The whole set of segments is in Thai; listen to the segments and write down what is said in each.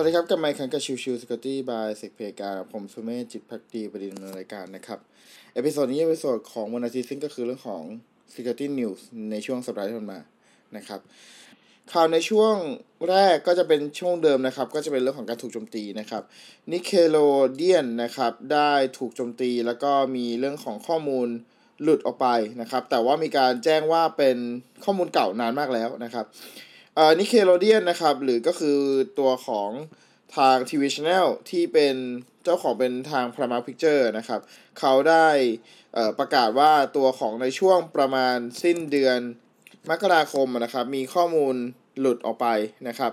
วัสดีครับกลับมาพบกันกับ Chill Chill Security by SecPlayground ผมสุเมธจิตภักดีบดินทร์ในรายการนะครับ episode นี้ episode ของวันอาทิตย์ซึ่งก็คือเรื่องของ Security News ในช่วงสัปดาห์ที่ผ่านมานะครับข่าวในช่วงแรกก็จะเป็นช่วงเดิมนะครับ ก็จะเป็นเรื่องของการถูกโจมตีนะครับ Nickelodeon นะครับ ได้ถูกโจมตีแล้วก็มีเรื่องของข้อมูลหลุดออกไปนะครับ แต่ว่ามีการแจ้งว่าเป็นข้อมูลเก่านานมากแล้วนะครับ อ่อ Nickelodeon นะครับ หรือก็คือตัวของทาง TV channel ที่เป็นเจ้าของเป็นทาง Paramount Pictures นะครับ เขาได้ประกาศว่าตัวของในช่วงประมาณสิ้นเดือนมกราคมนะครับ มีข้อมูลหลุดออกไปนะครับ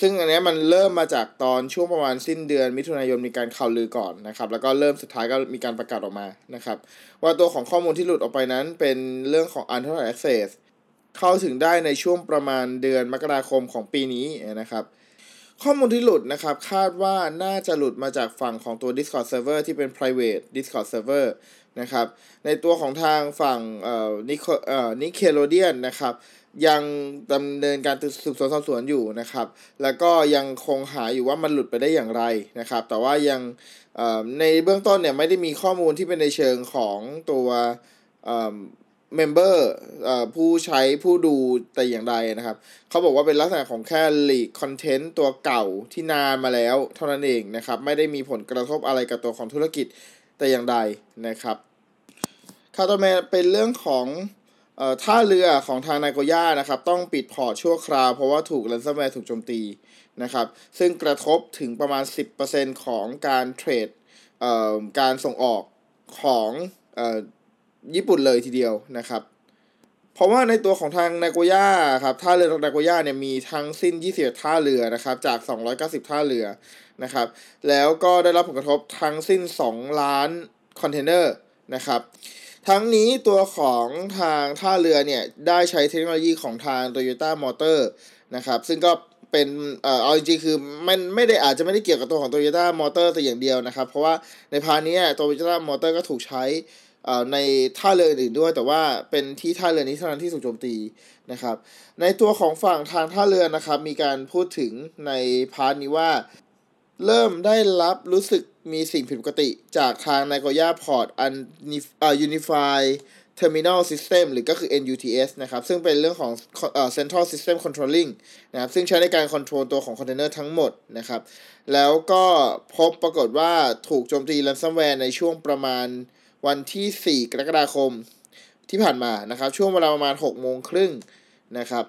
ซึ่งอันนี้มันเริ่มมาจากตอนช่วงประมาณสิ้นเดือน มิถุนายนมีการข่าวลือก่อนนะครับ แล้วก็เริ่มสุดท้ายก็มีการประกาศออกมานะครับ ว่าตัวของข้อมูลที่หลุดออกไปนั้นเป็นเรื่องของ unauthorized access เข้าถึงได้ในช่วงประมาณเดือนมกราคมของปีนี้นะครับ ข้อมูลที่หลุดนะครับ คาดว่าน่าจะหลุดมาจากฝั่งของตัว Discord server ที่เป็น private Discord server นะครับ ในตัวของทางฝั่งเอ่อนิโคเอ่อนิเคโลเดียนนะครับยังดำเนินการสืบสวนสอบสวนอยู่นะครับ แล้วก็ยังคงหาอยู่ว่ามันหลุดไปได้อย่างไรนะครับ แต่ว่ายังในเบื้องต้นเนี่ยไม่ได้มีข้อมูลที่เป็นในเชิงของตัว member ผู้ใช้ผู้ดูแต่อย่างใดนะครับ เขาบอกว่าเป็นลักษณะของแค่ leak content ตัวเก่าที่นานมาแล้วเท่านั้นเองนะครับ ไม่ได้มีผลกระทบอะไรกับตัวของธุรกิจแต่อย่างใดนะครับข่าวต่อมาเป็นเรื่องของออท่าเรือของทางนาโกย่านะครับ ต้องปิด port ชั่วคราวเพราะว่าถูก r รนซัมแวร์ถูกโจมตีนะครับ ซึ่งกระทบถึงประมาณ 10%ของการเทรดการส่งออกของ ญี่ปุ่นเลยทีเดียวนะครับ เพราะว่าในตัวของทางนาโกย่าครับท่าเรือนาโกย่าเนี่ยมีทั้งสิ้น21ท่าเรือนะครับจาก 290 ท่าเรือนะครับ แล้วก็ได้รับผลกระทบทั้งสิ้น 2 ล้านคอนเทนเนอร์นะครับทั้งนี้ตัวของทางท่าเรือเนี่ย ได้ใช้เทคโนโลยีของทาง Toyota Motor นะครับ ซึ่งก็เป็นเอ่อเอาจริงๆคือมันไม่ได้อาจจะไม่ได้เกี่ยวกับตัวของ Toyota Motor แต่อย่างเดียวนะครับ เพราะว่าในพาร์ทนี้ Toyota Motor ก็ถูกใช้ ในท่าเรืออื่นด้วย แต่ว่าเป็นที่ท่าเรือนี้เท่านั้นที่ถูกโจมตีนะครับ ในตัวของฝั่งทางท่าเรือนะครับมีการพูดถึงใน part นี้ว่า เริ่มได้รับรู้สึกมีสิ่งผิดปกติจากทาง Nagoya Port อันอ่า Unified Terminal System หรือก็คือ NUTS นะครับ ซึ่งเป็นเรื่องของเอ่อ Central System Controlling นะครับ ซึ่งใช้ในการ control ตัวของคอนเทนเนอร์ทั้งหมดนะครับ แล้วก็พบปรากฏว่าถูกโจมตี ransomware ในช่วงประมาณ วันที่ 4 กรกฎาคมที่ผ่านมานะครับ ช่วงเวลาประมาณ6โมงครึ่งนะครับ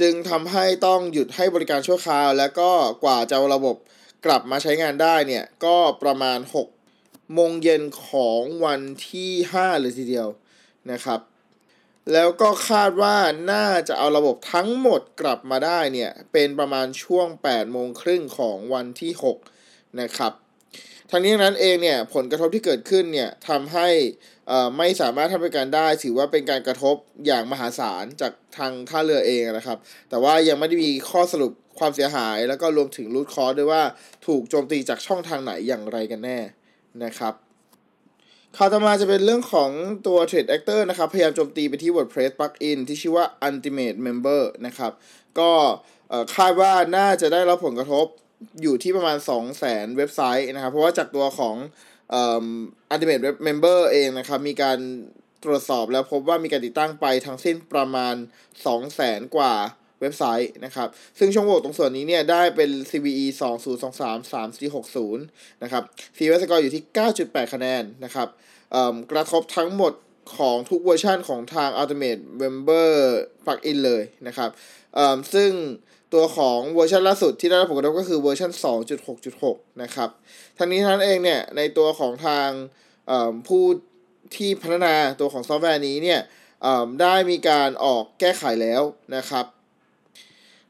จึงทำให้ต้องหยุดให้บริการชั่วคราว แล้วก็กว่าจะระบบกลับมาใช้งานได้เนี่ย ก็ประมาณ 6 โมงเย็นของวันที่ 5 เลยทีเดียวนะครับ แล้วก็คาดว่าน่าจะเอาระบบทั้งหมดกลับมาได้เนี่ย เป็นประมาณช่วง 8 โมงครึ่งของวันที่ 6 นะครับ ทั้งนี้นั้นเองเนี่ยผลกระทบที่เกิดขึ้นเนี่ยทำให้ไม่สามารถทำบริการได้ ถือว่าเป็นการกระทบอย่างมหาศาลจากทางท่าเรือเองนะครับ แต่ว่ายังไม่ได้มีข้อสรุปความเสียหาย แล้วก็รวมถึงรูทคอร์ด้วยว่าถูกโจมตีจากช่องทางไหนอย่างไรกันแน่นะครับข่าวต่อมาจะเป็นเรื่องของตัว Trade Actor นะครับ พยายามโจมตีไปที่ WordPress plugin ที่ชื่อว่า Ultimate Member นะครับ ก็คาดว่าน่าจะได้รับผลกระทบ อยู่ที่ประมาณ 2 0 0แสนเว็บไซต์นะครับ เพราะว่าจากตัวของอ่อ Ultimate Web Member เองนะครับ มีการตรวจสอบแล้วพบว่ามีการติดตั้งไปทั้งสิ้นประมาณ 2 0 0แสนกว่าเว็บไซต์นะครับ ซึ่งช่องโหว่ตรงส่วนนี้เนี่ยได้เป็น CVE 2023 3460นะครับ CVE score อยู่ที่ 9.8 คะแนนนะครับกระทบทั้งหมด ของทุกเวอร์ชันของทาง Ultimate Member Plugin เลยนะครับซึ่งตัวของเวอร์ชันล่าสุดที่ได้รับผลกระทบก็คือเวอร์ชัน2.6.6 นะครับทั้งนี้ทั้งเองเนี่ย ในตัวของทางผู้ที่พัฒนาตัวของซอฟต์แวร์นี้เนี่ยได้มีการออกแก้ไขแล้วนะครับ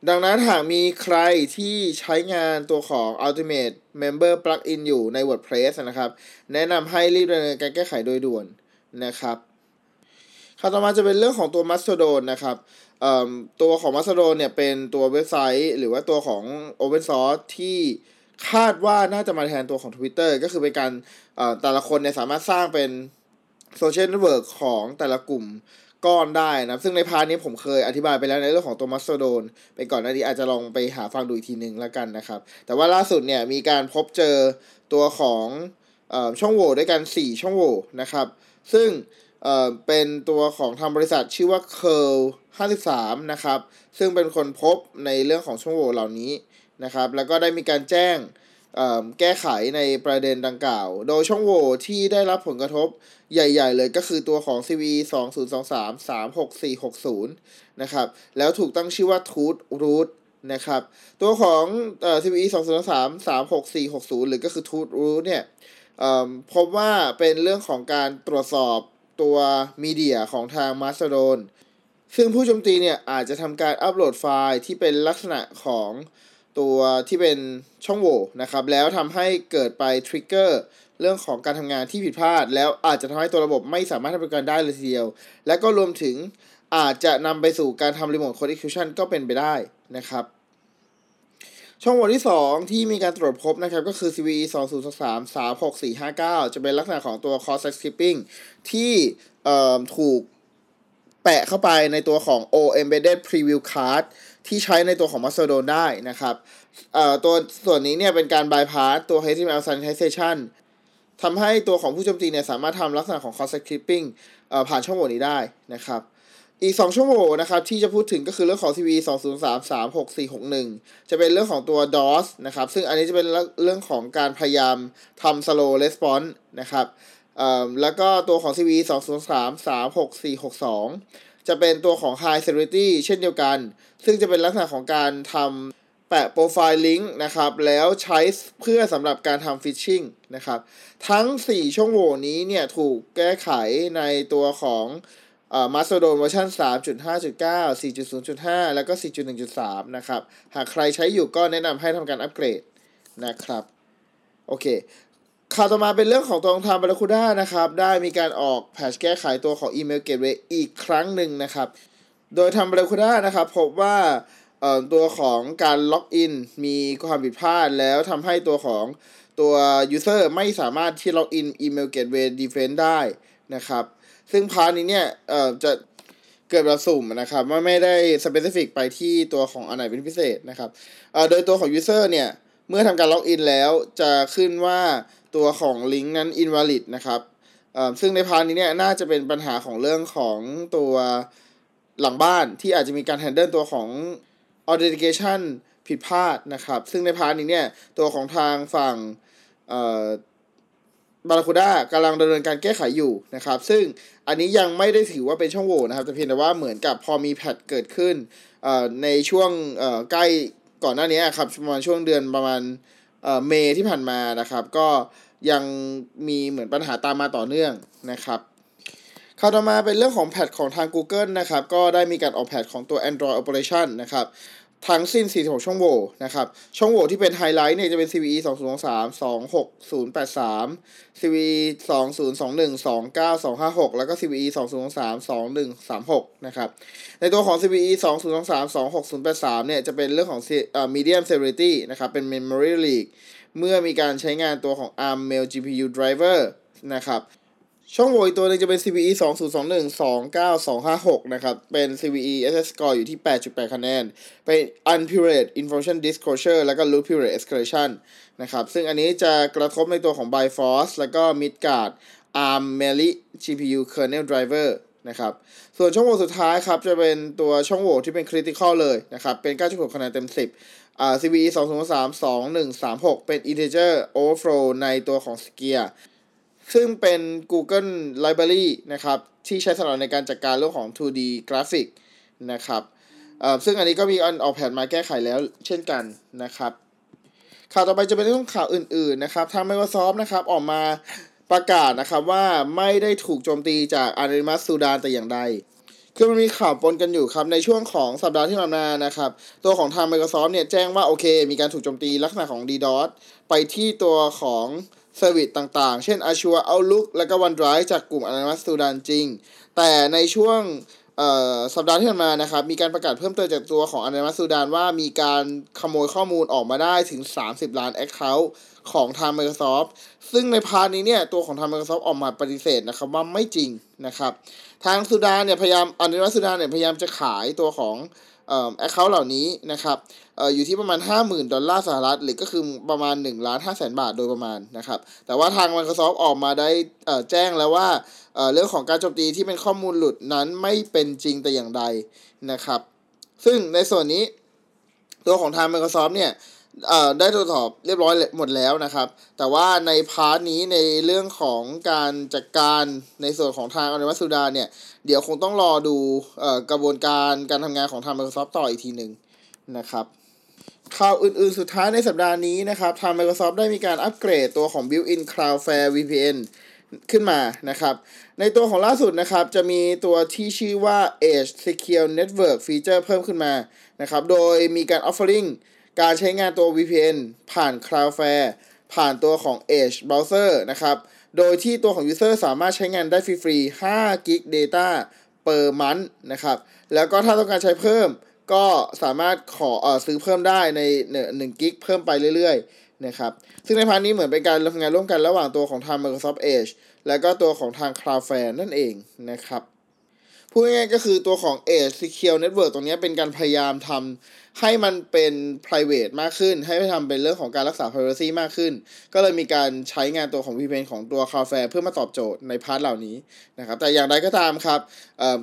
ดังนั้นหากมีใครที่ใช้งานตัวของ Ultimate Member Plugin อยู่ใน WordPress นะครับ แนะนำให้รีบดำเนินการแก้ไขโดยด่วน นะครับข่าวต่อมาจะเป็นเรื่องของตัว Mastodon นะครับตัวของ Mastodon เนี่ยเป็นตัวเว็บไซต์ หรือว่าตัวของ Open Source ที่คาดว่าน่าจะมาแทนตัวของ Twitter ก็คือเป็นการแต่ละคนเนี่ยสามารถสร้างเป็น social network ของแต่ละกลุ่มก้อนได้นะ ซึ่งใน part นี้ผมเคยอธิบายไปแล้วในเรื่องของตัว Mastodon ไปก่อนหน้านี้อาจจะลองไปหาฟังดูอีกทีหนึ่งแล้วกันนะครับ แต่ว่าล่าสุดเนี่ยมีการพบเจอตัวของช่องโหว่ด้วยกัน 4 ช่องโหว่นะครับ ซึ่งเป็นตัวของทางบริษัทชื่อว่า Cure53 53 นะครับ ซึ่งเป็นคนพบในเรื่องของช่องโหว่เหล่านี้นะครับ แล้วก็ได้มีการแจ้งแก้ไขในประเด็นดังกล่าว โดยช่องโหว่ที่ได้รับผลกระทบใหญ่ ๆ เลยก็คือตัวของ CV 2023 36460 นะครับ แล้วถูกตั้งชื่อว่า Tooth Root นะครับ ตัวของเอ่อ CVE 2023 36460 หรือก็คือ Tooth Root เนี่ย พบว่าเป็นเรื่องของการตรวจสอบตัวมีเดียของทาง Mastodon ซึ่งผู้โจมตีเนี่ยอาจจะทำการอัปโหลดไฟล์ที่เป็นลักษณะของตัวที่เป็นช่องโหว่นะครับ แล้วทำให้เกิดไปทริกเกอร์เรื่องของการทำงานที่ผิดพลาด แล้วอาจจะทำให้ตัวระบบไม่สามารถทำการได้เลยทีเดียว และก็รวมถึงอาจจะนำไปสู่การทำรีโมทโคด execution ก็เป็นไปได้นะครับ ช่องโหว่ที่ 2 ที่มีการตรวจพบนะครับก็คือ CVE 2023 36459 จะเป็นลักษณะของตัว cross skipping ที่ถูกแปะเข้าไปในตัวของ O embedded preview card ที่ใช้ในตัวของ Mastodon ได้นะครับตัวส่วนนี้เนี่ยเป็นการ bypass ตัว HTML sanitization ทำให้ตัวของผู้โจมตีเนี่ยสามารถทำลักษณะของ cross clipping ผ่านช่องโหว่นี้ได้นะครับ อีก 2ช่องโหว่นะครับที่จะพูดถึงก็คือเรื่องของ CV 203 36461 จะเป็นเรื่องของตัว DOS นะครับ ซึ่งอันนี้จะเป็นเรื่องของการพยายามทำ slow response นะครับแล้วก็ตัวของ CVE 2023 36462 จะเป็นตัวของ High Security เช่นเดียวกัน ซึ่งจะเป็นลักษณะของการทำแปะ profile link นะครับ แล้วใช้เพื่อสำหรับการทำ phishing นะครับ ทั้ง 4 ช่องโหว่นี้เนี่ยถูกแก้ไขในตัวของ Mastodon เวอร์ชัน3.5.9 4.0.5 แล้วก็ 4.1.3 นะครับ หากใครใช้อยู่ก็แนะนำให้ทำการอัปเกรดนะครับ โอเค ข่าวต่อมาเป็นเรื่องของตัวของทาง Barracuda นะครับ ได้มีการออก patch แก้ไขตัวของ email gateway อีกครั้งหนึ่งนะครับ โดยทาง Barracuda นะครับ พบว่าตัวของการ login มีความผิดพลาดแล้วทำให้ตัวของตัว user ไม่สามารถที่ login Email Gateway Defense ได้ นะครับ ซึ่ง part นี้เนี่ยเอ่อจะเกิดแบบสุ่มนะครับว่าไม่ได้ specific ไปที่ตัวของอันไหนเป็นพิเศษนะครับโดยตัวของ user เนี่ย เมื่อทำการ login แล้วจะขึ้นว่าตัวของลิงก์นั้น invalid นะครับซึ่งใน part นี้เนี่ยน่าจะเป็นปัญหาของเรื่องของตัวหลังบ้านที่อาจจะมีการ handle ตัวของ authentication ผิดพลาดนะครับ ซึ่งใน part นี้เนี่ย ตัวของทางฝั่ง Barracuda กำลังดำเนินการแก้ไขอยู่นะครับ ซึ่งอันนี้ยังไม่ได้ถือว่าเป็นช่องโหว่นะครับ แต่เพียงแต่ว่าเหมือนกับพอมีแพทเกิดขึ้นในช่วงใกล้ก่อนหน้านี้ครับประมาณช่วงเดือนประมาณเมย์ที่ผ่านมานะครับ ก็ยังมีเหมือนปัญหาตามมาต่อเนื่องนะครับข่าวต่อมาเป็นเรื่องของแพทของทาง Google นะครับ ก็ได้มีการออกแพทของตัว Android Operation นะครับ ทั้งสิ้น 46 ช่องโหว่นะครับ ช่องโหว่ที่เป็นไฮไลท์เนี่ยจะเป็น CVE 2023 26083 CVE 2021 29256 แล้วก็ CVE 2023 2136 นะครับ ในตัวของ CVE 2023 26083 เนี่ยจะเป็นเรื่องของ medium severity นะครับ เป็น memory leak เมื่อมีการใช้งานตัวของ ARM Mail GPU driver นะครับ ช่องโหว่อีกตัวนึงจะเป็น CVE 2021 29256 นะครับ เป็น CVE SS score อยู่ที่ 8.8 คะแนน เป็น unpurified information disclosure แล้วก็ root period escalation นะครับ ซึ่งอันนี้จะกระทบในตัวของ Bifrost แล้วก็ Midgard ARM Meli GPU kernel driver นะครับ ส่วนช่องโหว่สุดท้ายครับ จะเป็นตัวช่องโหว่ที่เป็น critical เลยนะครับ เป็น 9.6 คะแนนเต็ม 10 อ่า CVE 203 2136 เป็น integer overflow ในตัวของ Skia ซึ่งเป็น Google Library นะครับ ที่ใช้สำหรับในการจัดการเรื่องของ 2D Graphic นะครับซึ่งอันนี้ก็มีอันออกแพตช์มาแก้ไขแล้วเช่นกันนะครับ ข่าวต่อไปจะเป็นเรื่องข่าวอื่น ๆ นะครับ ทาง Microsoft นะครับออกมาประกาศนะครับว่าไม่ได้ถูกโจมตีจาก Anonymous Sudan แต่อย่างใด คือมันมีข่าวปนกันอยู่ครับ ในช่วงของสัปดาห์ที่ผ่านมานะครับ ตัวของทาง Microsoft เนี่ยแจ้งว่าโอเค มีการถูกโจมตีลักษณะของ DDoS ไปที่ตัวของ service ต่างๆ เช่น Azure Outlook และก็ OneDrive จากกลุ่ม Anonymous Sudan จริง แต่ในช่วงสัปดาห์ที่ผ่านมานะครับ มีการประกาศเพิ่มเติมจากตัวของ Anonymous Sudan ว่ามีการขโมยข้อมูลออกมาได้ถึง 30 ล้าน Account ของทาง Microsoft ซึ่งใน part นี้เนี่ย ตัวของทาง Microsoft ออกมาปฏิเสธนะครับว่าไม่จริงนะครับ ทาง Sudan เนี่ยพยายาม Anonymous Sudan เนี่ยพยายามจะขายตัวของ account เหล่านี้นะครับอยู่ที่ประมาณ 50,000 ดอลลาร์สหรัฐ หรือก็คือประมาณ1ล้าน5แสนบาทโดยประมาณนะครับ แต่ว่าทาง Microsoft ออกมาได้แจ้งแล้วว่าเรื่องของการโจมตีที่เป็นข้อมูลหลุดนั้นไม่เป็นจริงแต่อย่างใดนะครับ ซึ่งในส่วนนี้ตัวของทาง Microsoft เนี่ย ได้ตรวจสอบเรียบร้อยหมดแล้วนะครับ แต่ว่าในพาร์ทนี้ในเรื่องของการจัดการในส่วนของทางอนุมัติสุดาเนี่ย เดี๋ยวคงต้องรอดูกระบวนการการทำงานของทาง Microsoft ต่ออีกทีหนึ่งนะครับข่าวอื่นๆ สุดท้ายในสัปดาห์นี้นะครับทาง Microsoft ได้มีการอัปเกรดตัวของ Built-in Cloudflare VPN ขึ้นมานะครับ ในตัวของล่าสุดนะครับ จะมีตัวที่ชื่อว่า Edge Secure Network Feature เพิ่มขึ้นมานะครับ โดยมีการ offering การใช้งานตัว VPN ผ่าน Cloudflare ผ่านตัวของ Edge Browser นะครับ โดยที่ตัวของ User สามารถใช้งานได้ฟรีๆ5 g b data per month นะครับ แล้วก็ถ้าต้องการใช้เพิ่มก็สามารถขออซื้อเพิ่มได้ใน1กิกเพิ่มไปเรื่อยๆนะครับซึ่งใน part นี้เหมือนเป็นการทำงานร่วมกันระหว่างตัวของทาง Microsoft Edge และก็ตัวของทาง Cloudflare นั่นเองนะครับ พูดง่ายๆก็คือตัวของ Edge Secure Network ตรงนี้เป็นการพยายามทำให้มันเป็น private มากขึ้น ให้ทำเป็นเรื่องของการรักษา privacy มากขึ้น ก็เลยมีการใช้งานตัวของ VPN ของตัว Cloudflare เพื่อมาตอบโจทย์ใน part เหล่านี้นะครับ แต่อย่างไรก็ตามครับ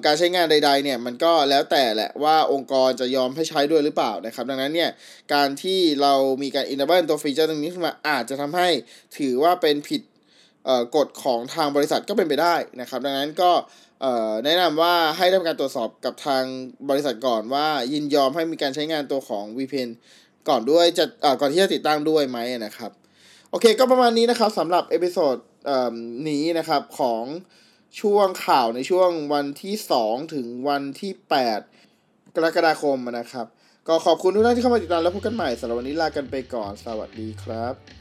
การใช้งานใดๆเนี่ยมันก็แล้วแต่แหละว่าองค์กรจะยอมให้ใช้ด้วยหรือเปล่านะครับ ดังนั้นเนี่ยการที่เรามีการ enable ตัวฟีเจอร์ตรงนี้ขึ้นมาอาจจะทำให้ถือว่าเป็นผิดกฎของทางบริษัทก็เป็นไปได้นะครับ ดังนั้นก็ แนะนำว่าให้ทำการตรวจสอบกับทางบริษัทก่อนว่ายินยอมให้มีการใช้งานตัวของ VPN ก่อนด้วยจะก่อนที่จะติดตั้งด้วยไหมนะครับ โอเคก็ประมาณนี้นะครับสำหรับเอพิโซดนี้นะครับของช่วงข่าวในช่วงวันที่ 2 ถึงวันที่ 8 กรกฎาคมนะครับ ก็ขอบคุณทุกท่านที่เข้ามาติดตามแล้วพบกันใหม่สำหรับวันนี้ลากันไปก่อน สวัสดีครับ